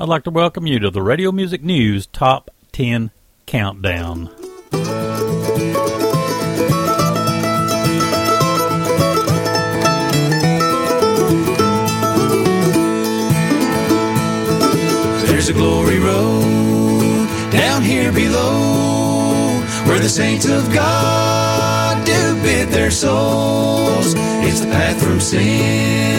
I'd like to welcome you to the Radio Music News Top 10 Countdown. There's a glory road down here below where the saints of God do bid their souls. It's the path from sin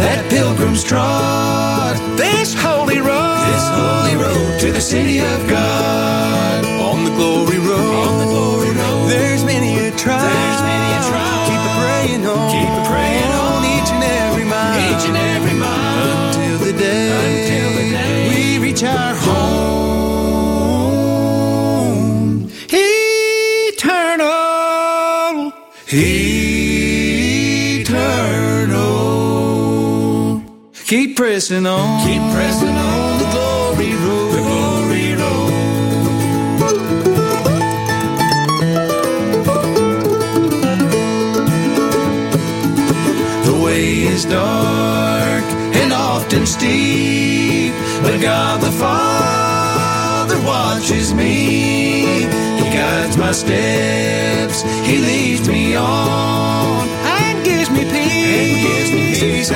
that pilgrims trod. This holy road, this holy road to the city of God. On the glory road, on the glory road. There's many a trial. There's many a trial. Keep it praying on. Keep it praying on each and every mile. Each and every mile until the day. Until the day we reach our home. Eternal. Eternal. Keep pressing on. Keep pressing on the glory road. The glory road. The way is dark and often steep, but God the Father watches me. He guides my steps, He leads me on,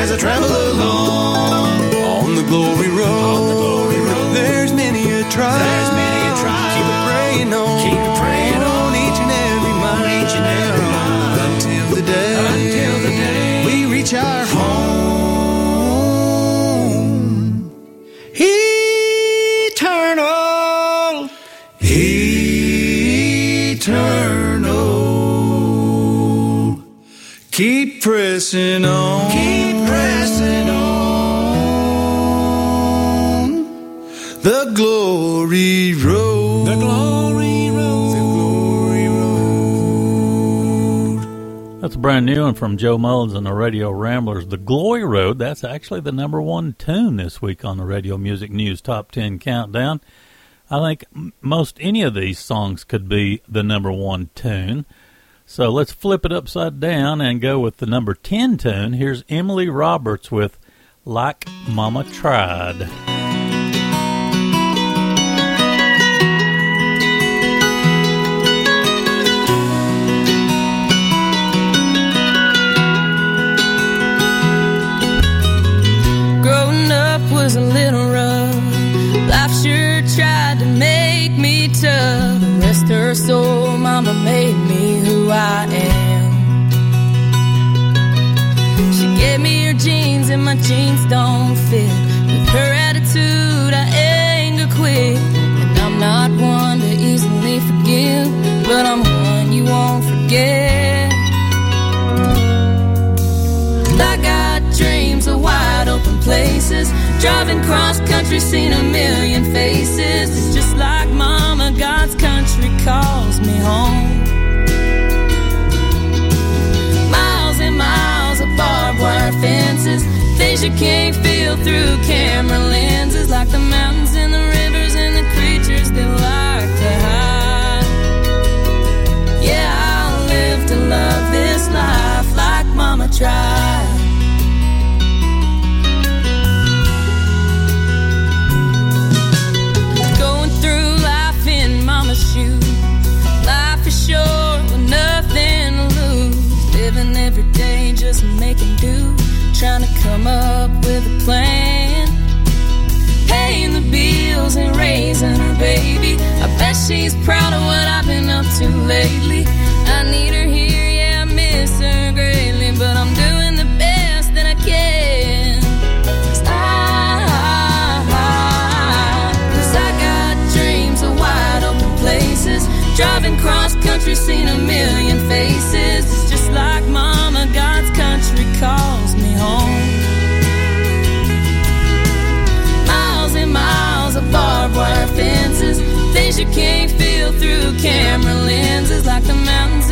as I travel along on the glory road. On the glory road. There's many a trial. There's many a trial. Keep praying on. Keep praying on each and every mile. Each and every mile until the day. Until the day we reach our home. Eternal. Eternal. Keep pressing on. Keep brand new and from Joe Mullins and the Radio Ramblers. The Glory Road, that's actually the number one tune this week on the Radio Music News Top 10 Countdown. I think most any of these songs could be the number one tune. So let's flip it upside down and go with the number 10 tune. Here's Emily Roberts with Like Mama Tried. Was a little rough. Life sure tried to make me tough. Rest her soul, mama made me who I am. She gave me her jeans and my jeans don't fit. With her attitude, I gonna quit. And I'm not one to easily forgive, but I'm one you won't forget. I got dreams of open places. Driving cross country, seen a million faces. It's just like mama, God's country calls me home. Miles and miles of barbed wire fences. Things you can't feel through camera lenses. Like the mountains and the rivers and the creatures that like to hide. Yeah, I'll live to love this life like mama tried. Trying to come up with a plan. Paying the bills and raising her baby. I bet she's proud of what I've been up to lately. I need her here, yeah, I miss her greatly. But I'm doing the best that I can. 'Cause I, got dreams of wide open places. Driving cross country, seen a million faces. It's just like mama, God's country calls through camera lenses. Like the mountains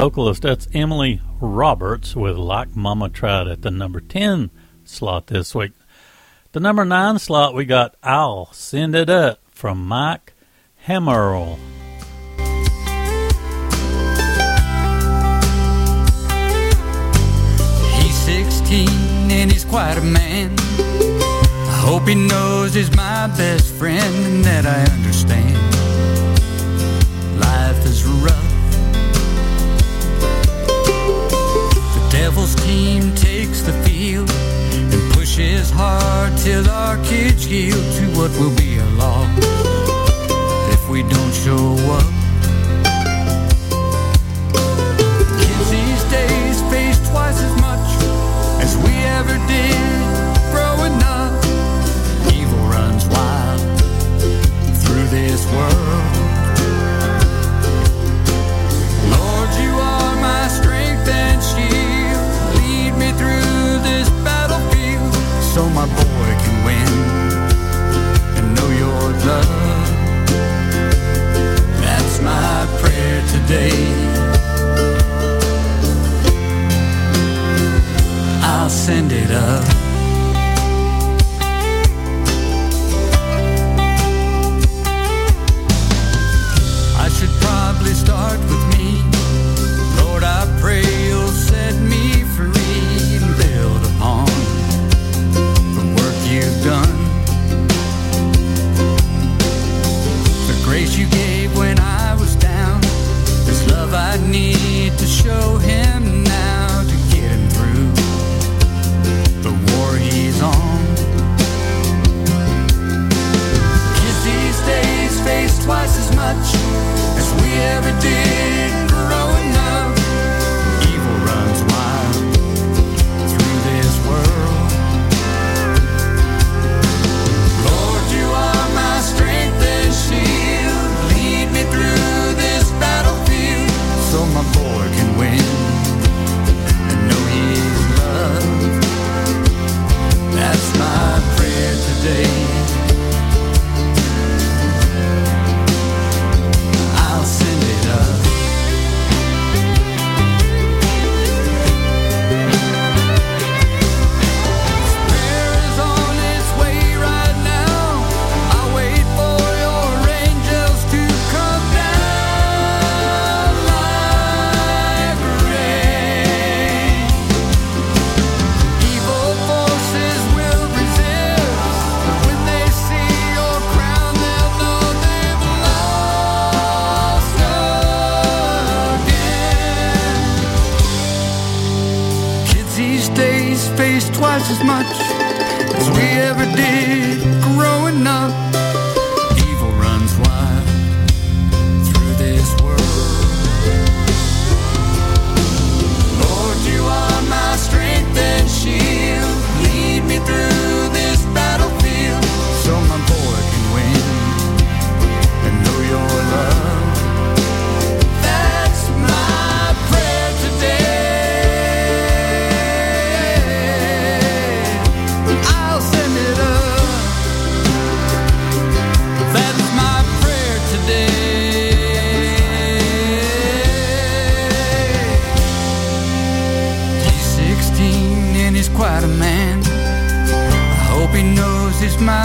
vocalist. That's Emily Roberts with Like Mama Tried at the number 10 slot this week. The number 9 slot, we got I'll Send It Up from Mike Hammerl. He's 16 and he's quite a man. I hope he knows he's my best friend and that I understand. Life is rough takes the field and pushes hard till our kids yield to what will be a loss.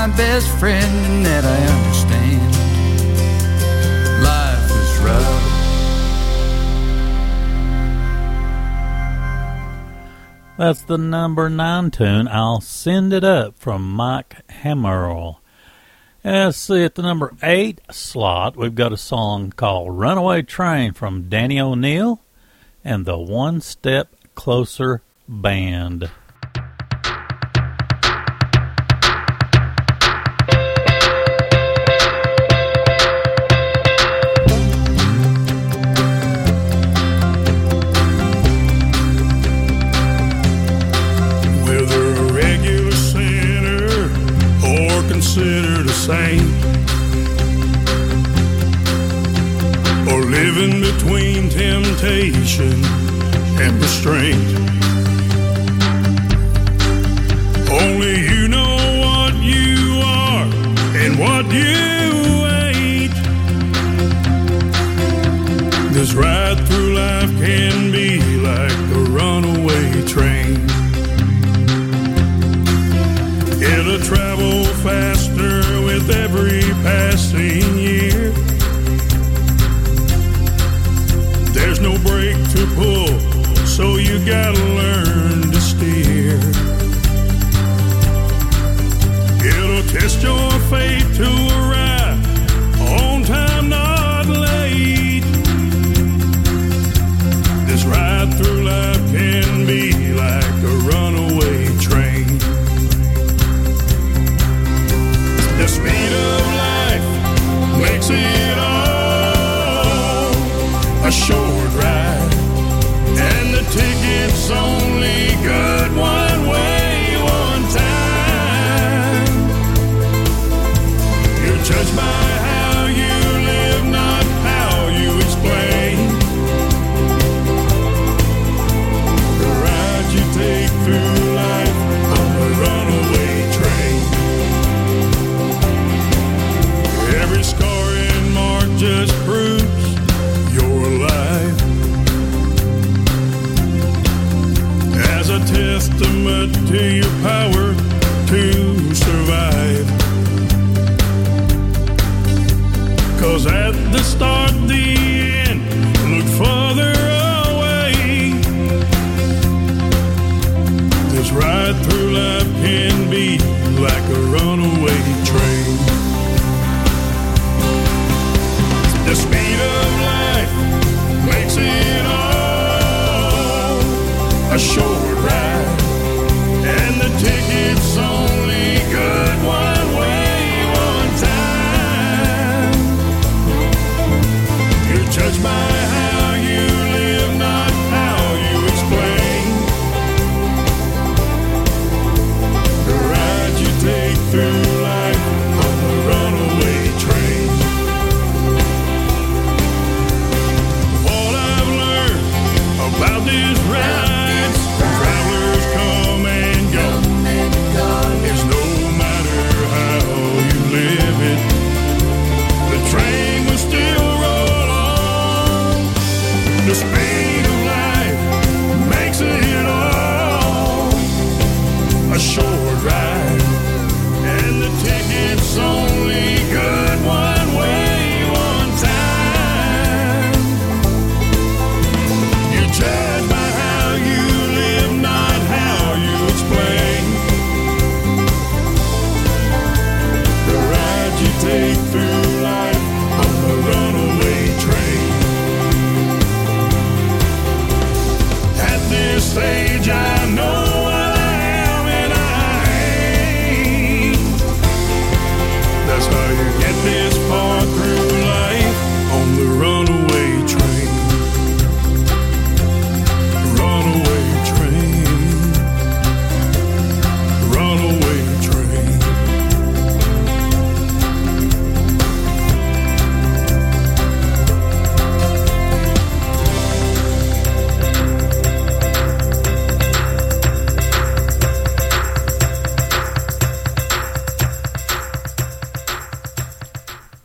my best friend and that I understand life is rough. That's the number nine tune, I'll Send It Up from Mike Hammerl. Let's see, at the number eight slot, we've got a song called Runaway Train from Danny O'Neill and the One Step Closer Band. Test your faith to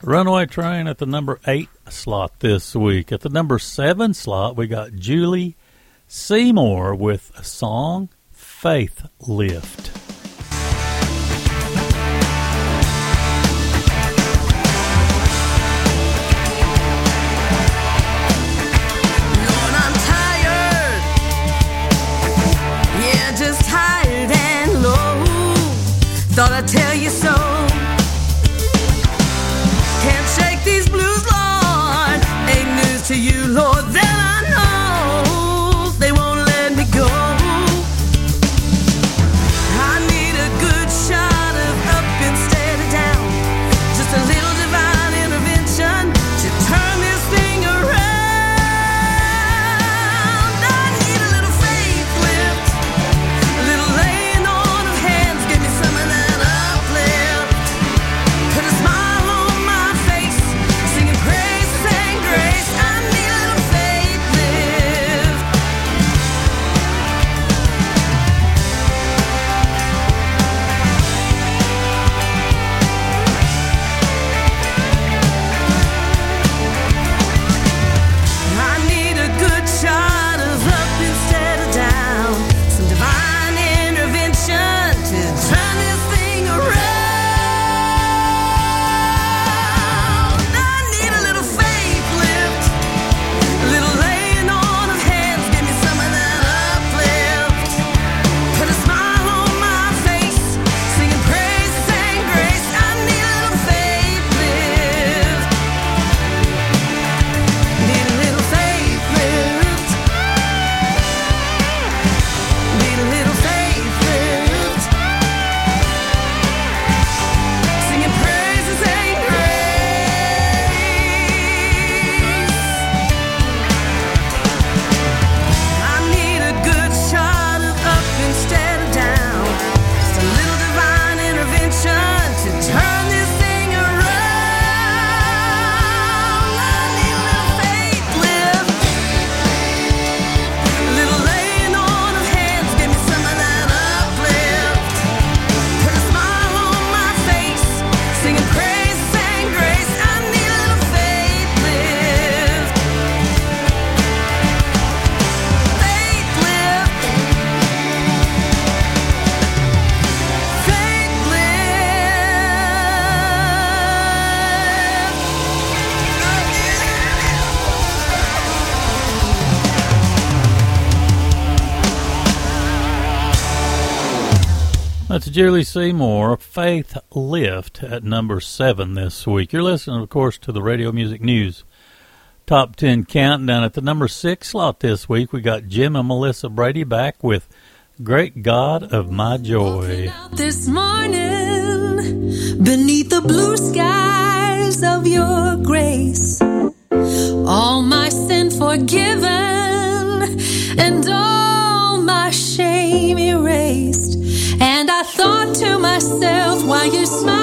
Runaway Train at the number eight slot this week. At the number seven slot, we got Julie Seymour with a song Faith Lift. Julie Seymour, Faith Lift at number seven this week. You're listening, of course, to the Radio Music News Top 10 Countdown. At the number six slot this week, we got Jim and Melissa Brady back with Great God of My Joy. This morning, beneath the blue skies of your grace, all my sin forgiven myself, why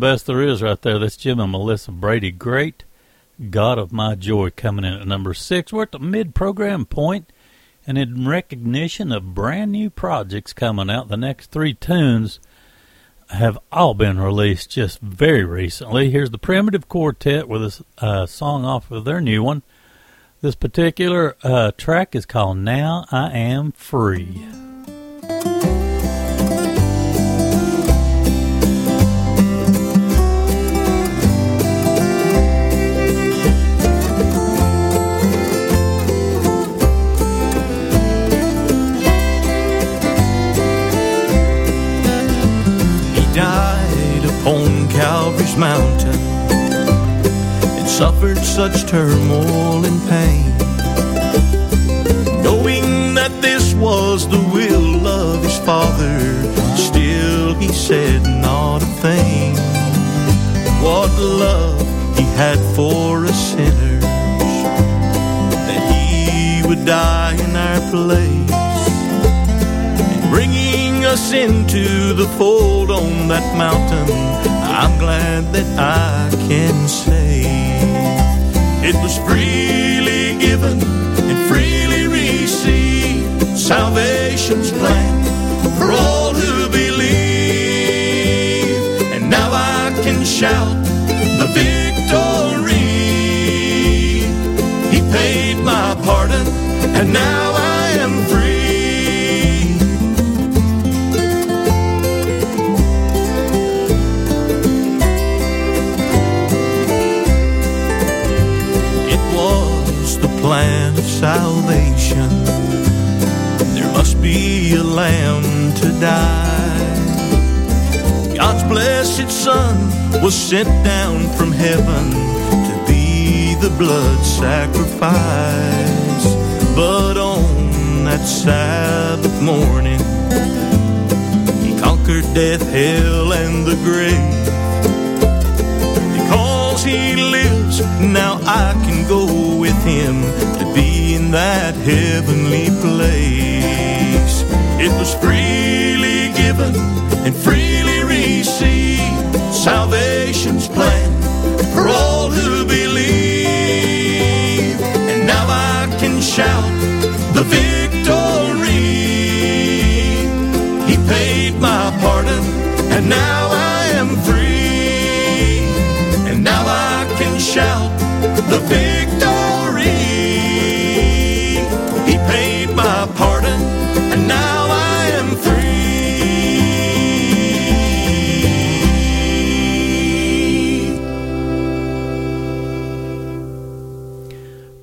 best there is right there. That's Jim and Melissa Brady. Great God of My Joy coming in at number six. We're at the mid program point, and in recognition of brand new projects coming out, the next three tunes have all been released just very recently. Here's the Primitive Quartet with a uh, song off of their new one. This particular uh, track is called Now I Am Free. on Calvary's mountain. It suffered such turmoil and pain. Knowing that this was the will of his Father, still he said not a thing. What love he had for us sinners, that he would die in our place us into the fold on that mountain. I'm glad that I can say it was freely given and freely received. Salvation's plan for all who believe. And now I can shout the victory. He paid my pardon, and now be a lamb to die. God's blessed Son was sent down from heaven to be the blood sacrifice. But on that Sabbath morning, He conquered death, hell, and the grave. Because He lives, now I can go with Him to be in that heavenly place. It was freely given and freely received. Salvation's plan for all who believe. And now I can shout the victory.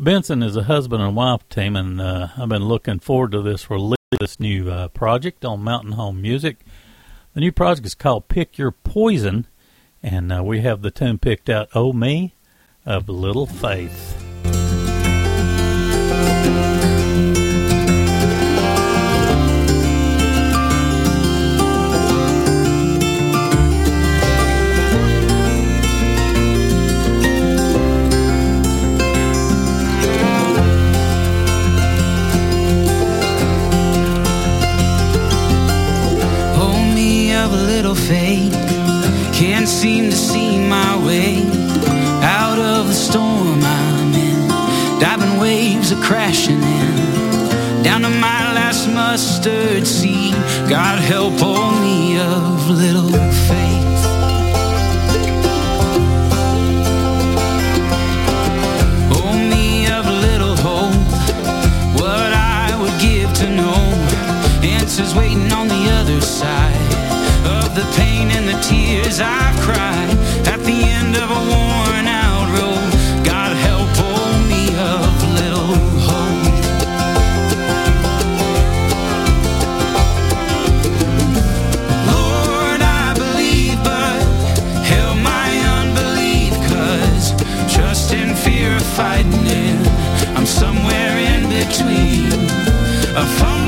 Benson is a husband and wife team, and uh, I've been looking forward to this release, this new uh, project on Mountain Home Music. The new project is called Pick Your Poison, and uh, we have the tune picked out, Oh Me, of Little Faith. Faith. Can't seem to see my way out of the storm I'm in. Diving waves are crashing in. Down to my last mustard seed. God help oh, me of little faith. Oh, fighting it. I'm somewhere in between. A fumbling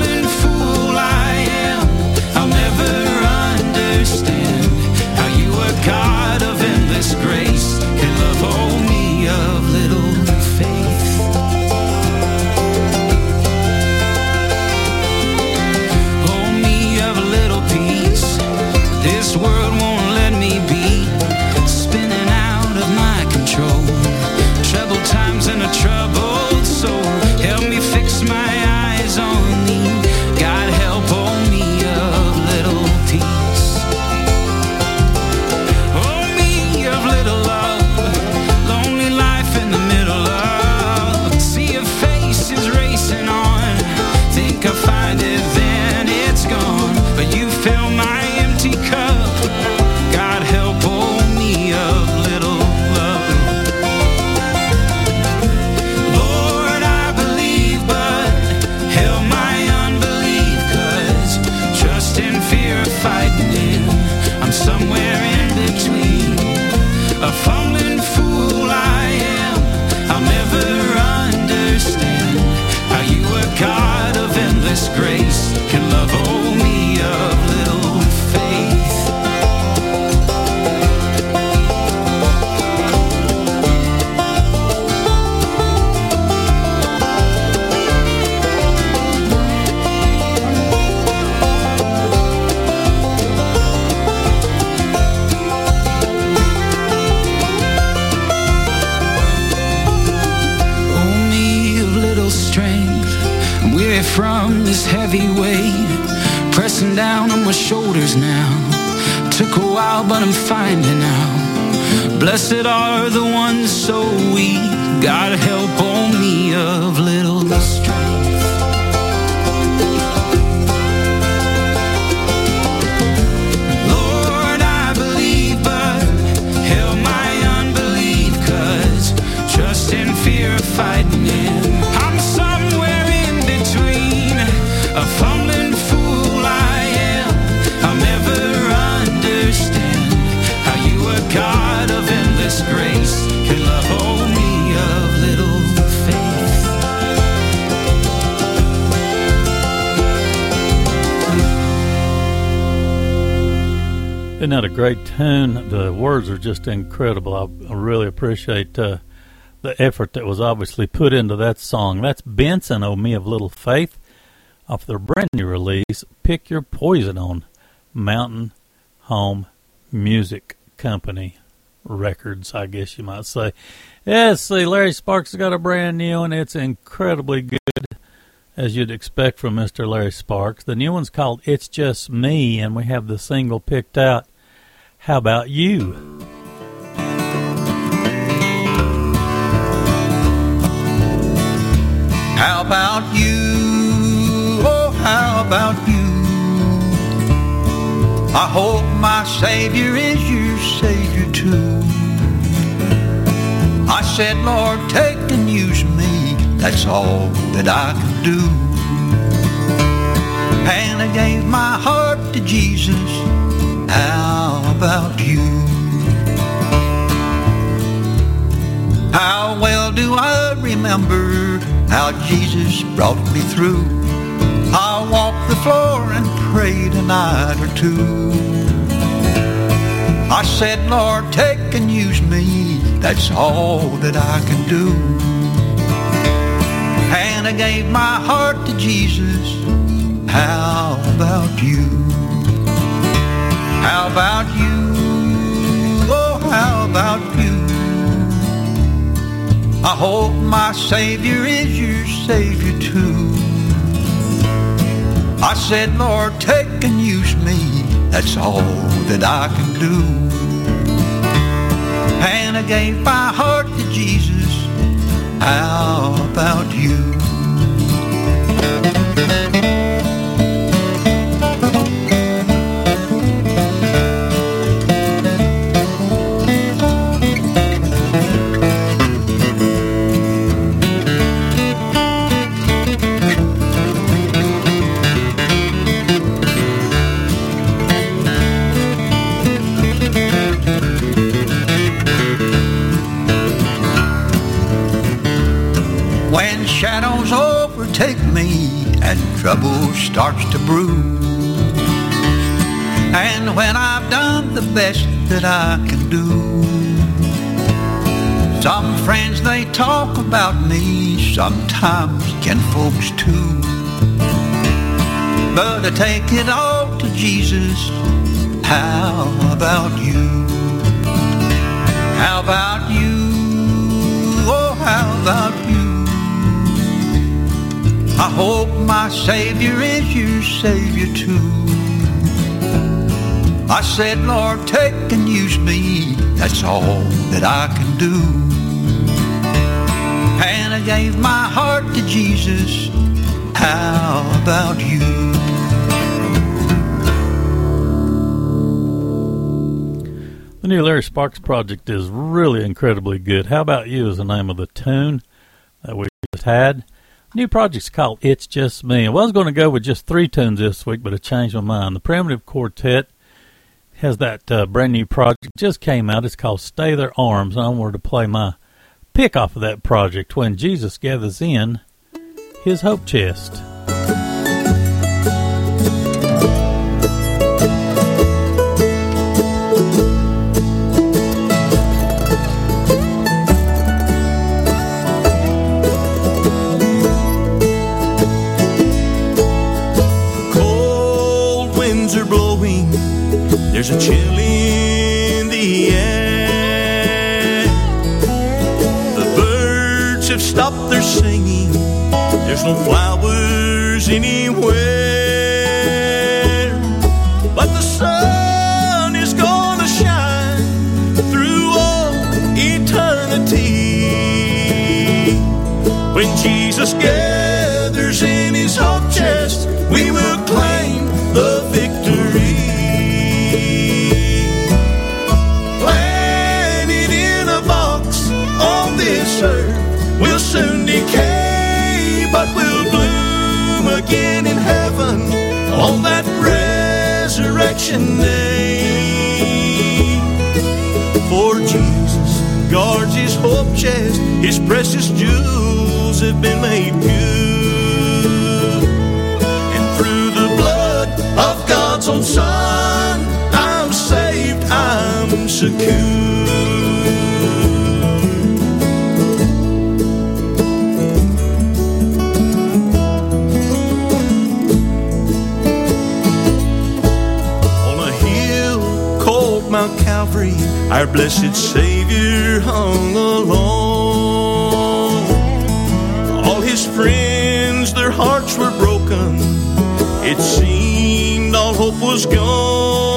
down on my shoulders now. Took a while, but I'm finding out. Blessed are the ones so weak. God help on me of little Isn't that a great tune? The words are just incredible. I, really appreciate uh, the effort that was obviously put into that song. That's Benson, O Me of Little Faith, off their brand new release, Pick Your Poison on Mountain Home Music Company Records, I guess you might say. Yes, see, Larry Sparks got a brand new one. It's incredibly good, as you'd expect from Mr. Larry Sparks. The new one's called It's Just Me, and we have the single picked out. How about you? How about you? Oh, how about you? I hope my Savior is your Savior too. I said, Lord, take and use me. That's all that I can do. And I gave my heart to Jesus. How about you? How well do I remember how Jesus brought me through? I walked the floor and prayed a night or two. I said, Lord, take and use me. That's all that I can do. And I gave my heart to Jesus. How about you? How about you? Oh, how about you? I hope my Savior is your Savior too. I said, Lord, take and use me. That's all that I can do. And I gave my heart to Jesus. How about you? Shadows overtake me and trouble starts to brew. And when I've done the best that I can do. Some friends they talk about me, sometimes kin folks too. But I take it all to Jesus. How about you? How about I hope my Savior is your Savior too. I said, Lord, take and use me. That's all that I can do. And I gave my heart to Jesus. How about you? The new Larry Sparks project is really incredibly good. How about you is the name of the tune that we just had. New project's called It's Just Me. I was going to go with just three tunes this week, but I changed my mind. The Primitive Quartet has that uh, brand new project just came out. It's called Stay Their Arms. I wanted to play my pick off of that project when Jesus gathers in his hope chest. winds are blowing. There's a chill in the air. The birds have stopped their singing. There's no flowers anywhere. But the sun is gonna shine through all eternity. When Jesus gets. Resurrection day. For Jesus guards his hope chest, his precious jewels have been made good. And through the blood of God's own Son, I'm saved, I'm secure. Our blessed Savior hung alone. All his friends, their hearts were broken. It seemed all hope was gone.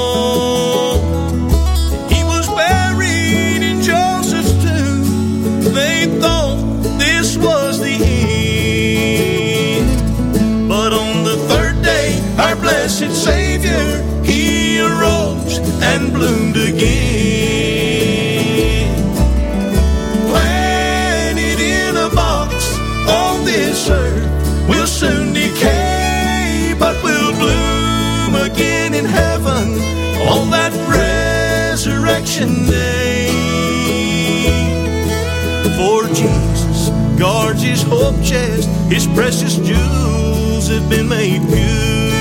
His hope chest, his precious jewels have been made good.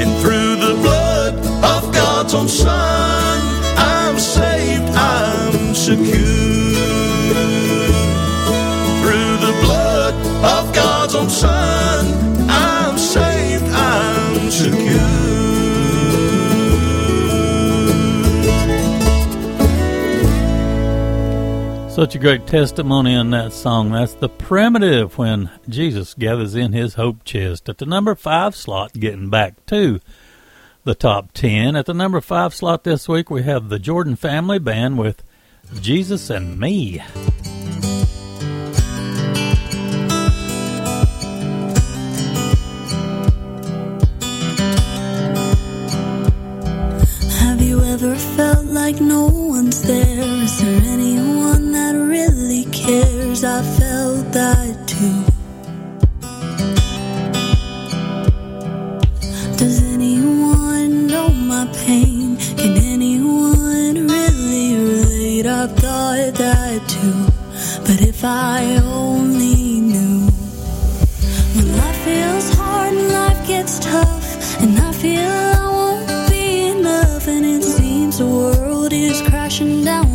And through the blood of God's own Son, I'm saved, I'm secure. Such a great testimony in that song. That's the primitive when Jesus gathers in his hope chest. At the number five slot, getting back to the top ten. At the number five slot this week, we have the Jordan Family Band with Jesus and Me. Have you ever felt like no one's there? Is there really cares? I felt that too. Does anyone know my pain? Can anyone really relate? I've thought that too. But if I only knew. When life feels hard and life gets tough, and I feel I won't be enough, and it seems the world is crashing down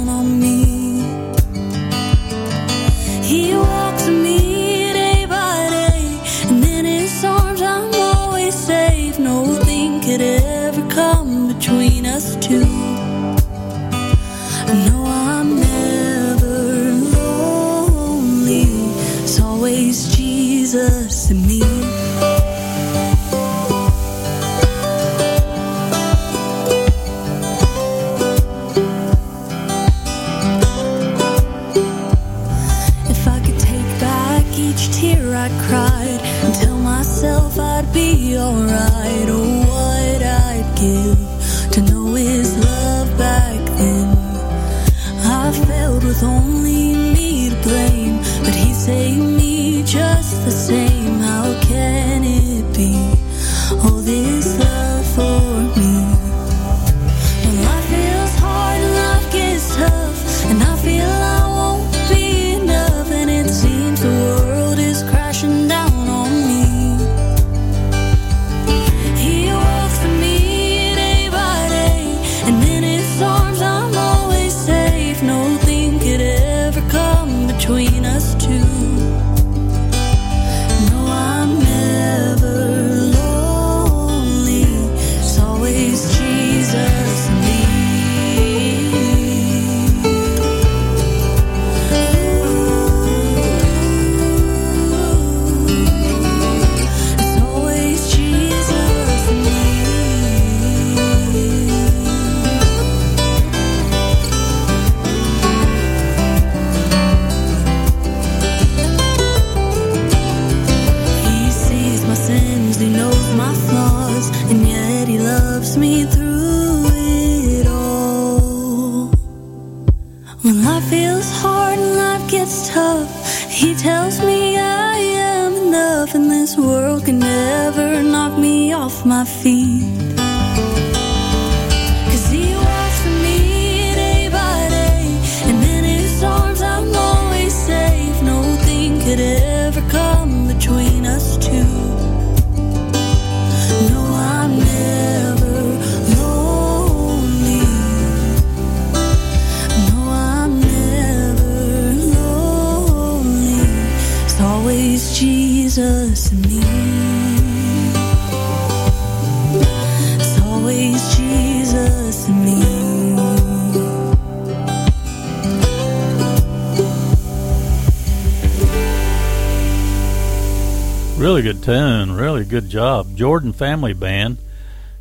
job. Jordan Family Band,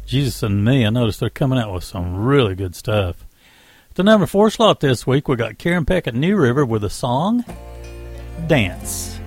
Jesus and Me. I noticed they're coming out with some really good stuff. The number four slot this week, we got Karen Peck at New River with a song, Dance.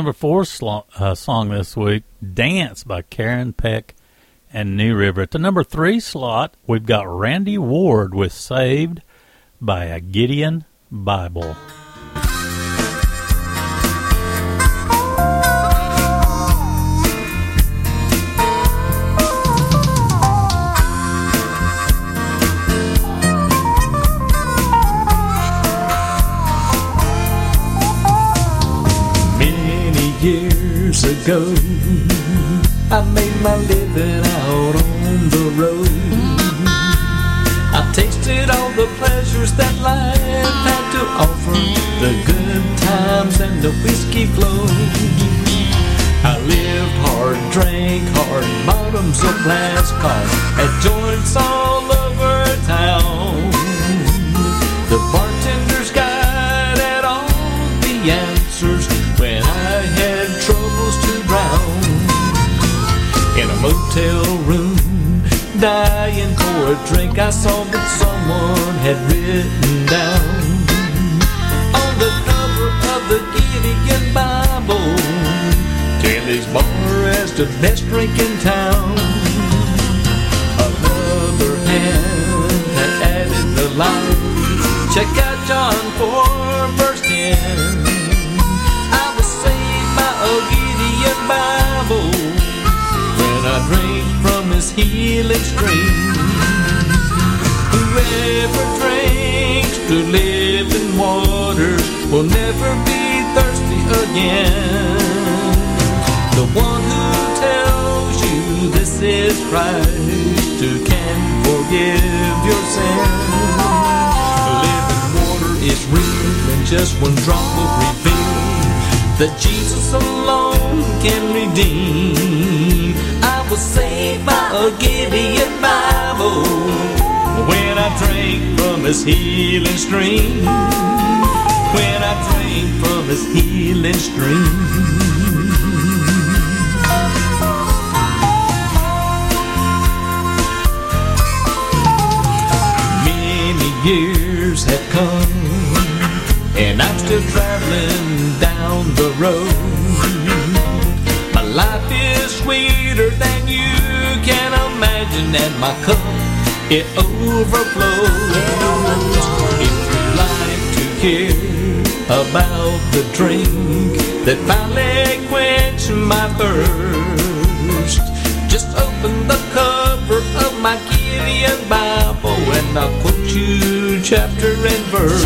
number four sl- uh, song this week, Dance by Karen Peck and New River. At the number three slot, we've got Randy Ward with Saved by a Gideon Bible. go. I made my living out on the road. I tasted all the pleasures that life had to offer, the good times and the whiskey flow. I lived hard, drank hard, bottoms of glass cars, at joints all over town. hotel room, dying for a drink. I saw that someone had written down on the cover of the Gideon Bible, Kelly's Bar as the best drink in town. Another hand had added the line. Check out John 4, verse 10. I was saved by a Gideon Bible when I drank from his healing stream. Whoever drinks the living waters will never be thirsty again. The one who tells you this is Christ who can forgive your sins. Living water is real and just one drop will reveal that Jesus alone can redeem. Saved by a Gideon Bible when I drank from his healing stream. When I drank from his healing stream. Many years have come, and I'm still traveling down the road. Is sweeter than you can imagine, and my cup it overflows. If you like to hear about the drink that finally quenched my thirst, just open the cover of my Gideon Bible and I'll quote you chapter and verse.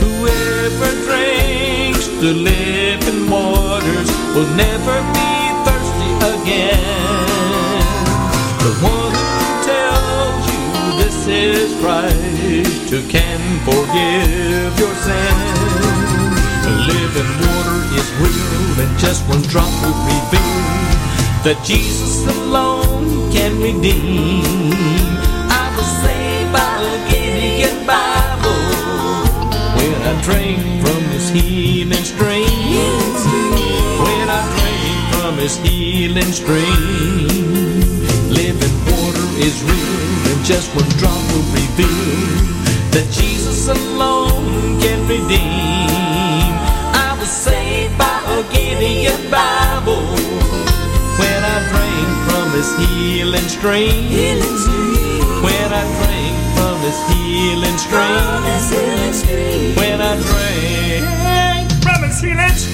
Whoever drinks the living waters will never be thirsty again. The one who tells you this is Christ who can forgive your sins. Living water is real and just one drop will reveal that Jesus alone can redeem. I was saved by a Gideon Bible when I drank from his healing healing stream. Living water is real and just one drop will reveal that Jesus alone can redeem. I was saved by a Gideon Bible when I drank from his healing stream. When I drank from his healing stream. When I drank from his healing stream.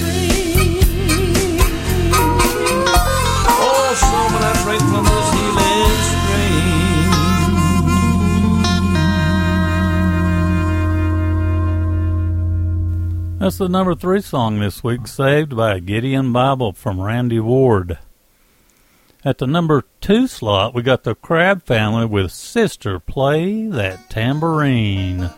That's the number three song this week, Saved by Gideon Bible from Randy Ward. At the number two slot, we got the Crabb Family with Sister Play That Tambourine.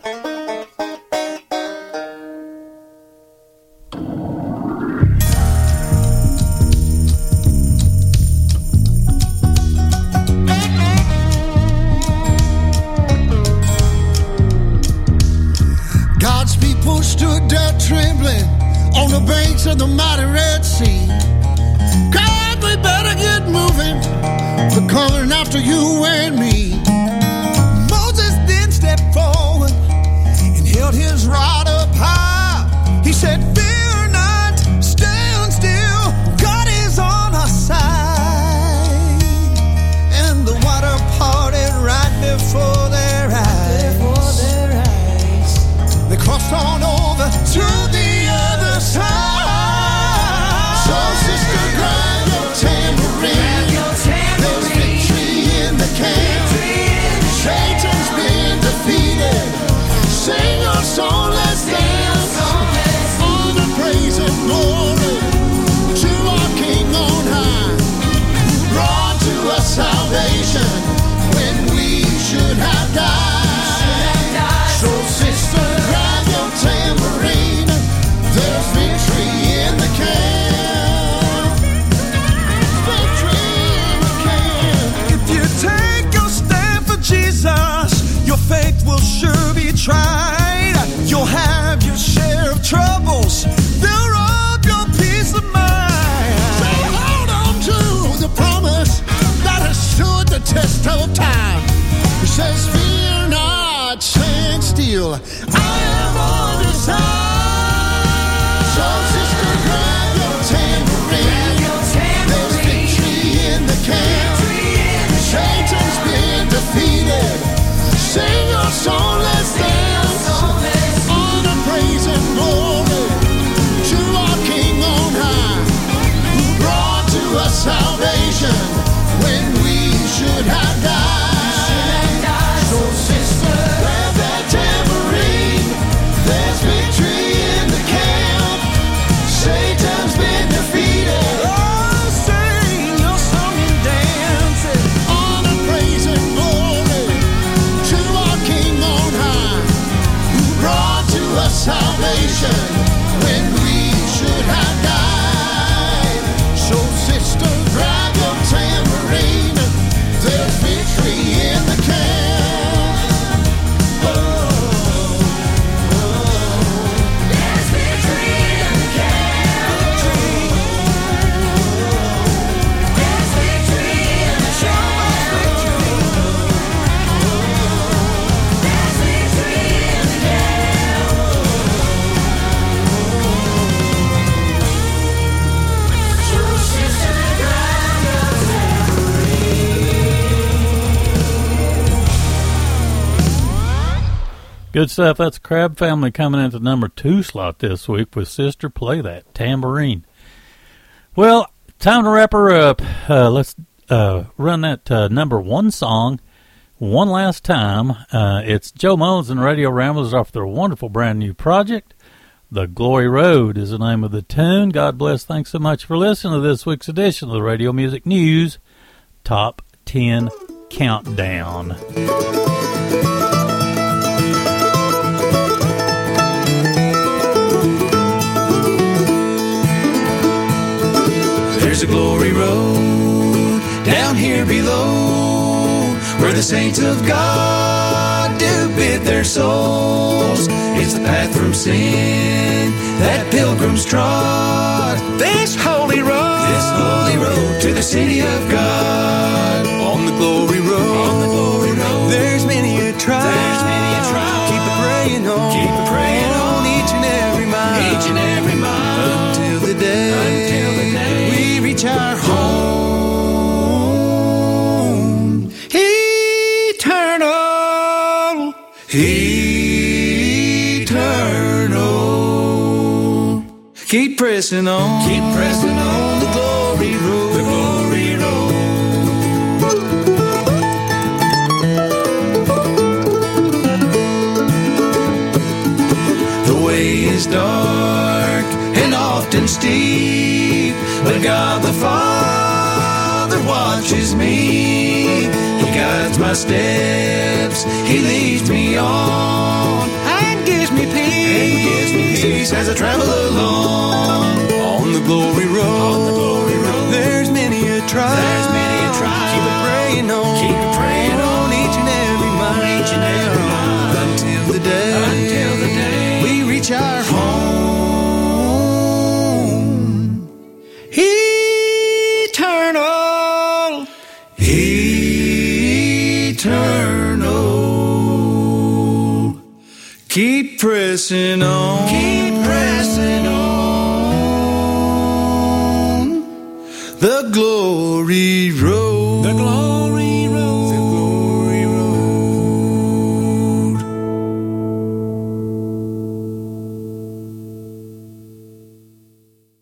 Salvation Good stuff. That's Crabb Family coming into number two slot this week with Sister Play That Tambourine. Well, time to wrap her up. Uh, let's uh, run that uh, number one song one last time. Uh, it's Joe Mullins and Radio Ramblers off their wonderful brand new project. The Glory Road is the name of the tune. God bless. Thanks so much for listening to this week's edition of the Radio Music News Top 10 Countdown. A glory road down here below where the saints of God do bid their souls. It's the path from sin that pilgrims trod. This holy road, this holy road to the city of God. On the glory pressing on, Keep pressing on the glory road. The glory road. The way is dark and often steep, but God the Father watches me. He guides my steps, He leads me on, and gives me peace. gives me peace as I travel along. On the glory road, On the glory road. there's many a trial. There's many a trial. Keep it praying on, Keep praying on. each and every mile, Each and every mile. until the day, Until the day we reach our home. Pressing on,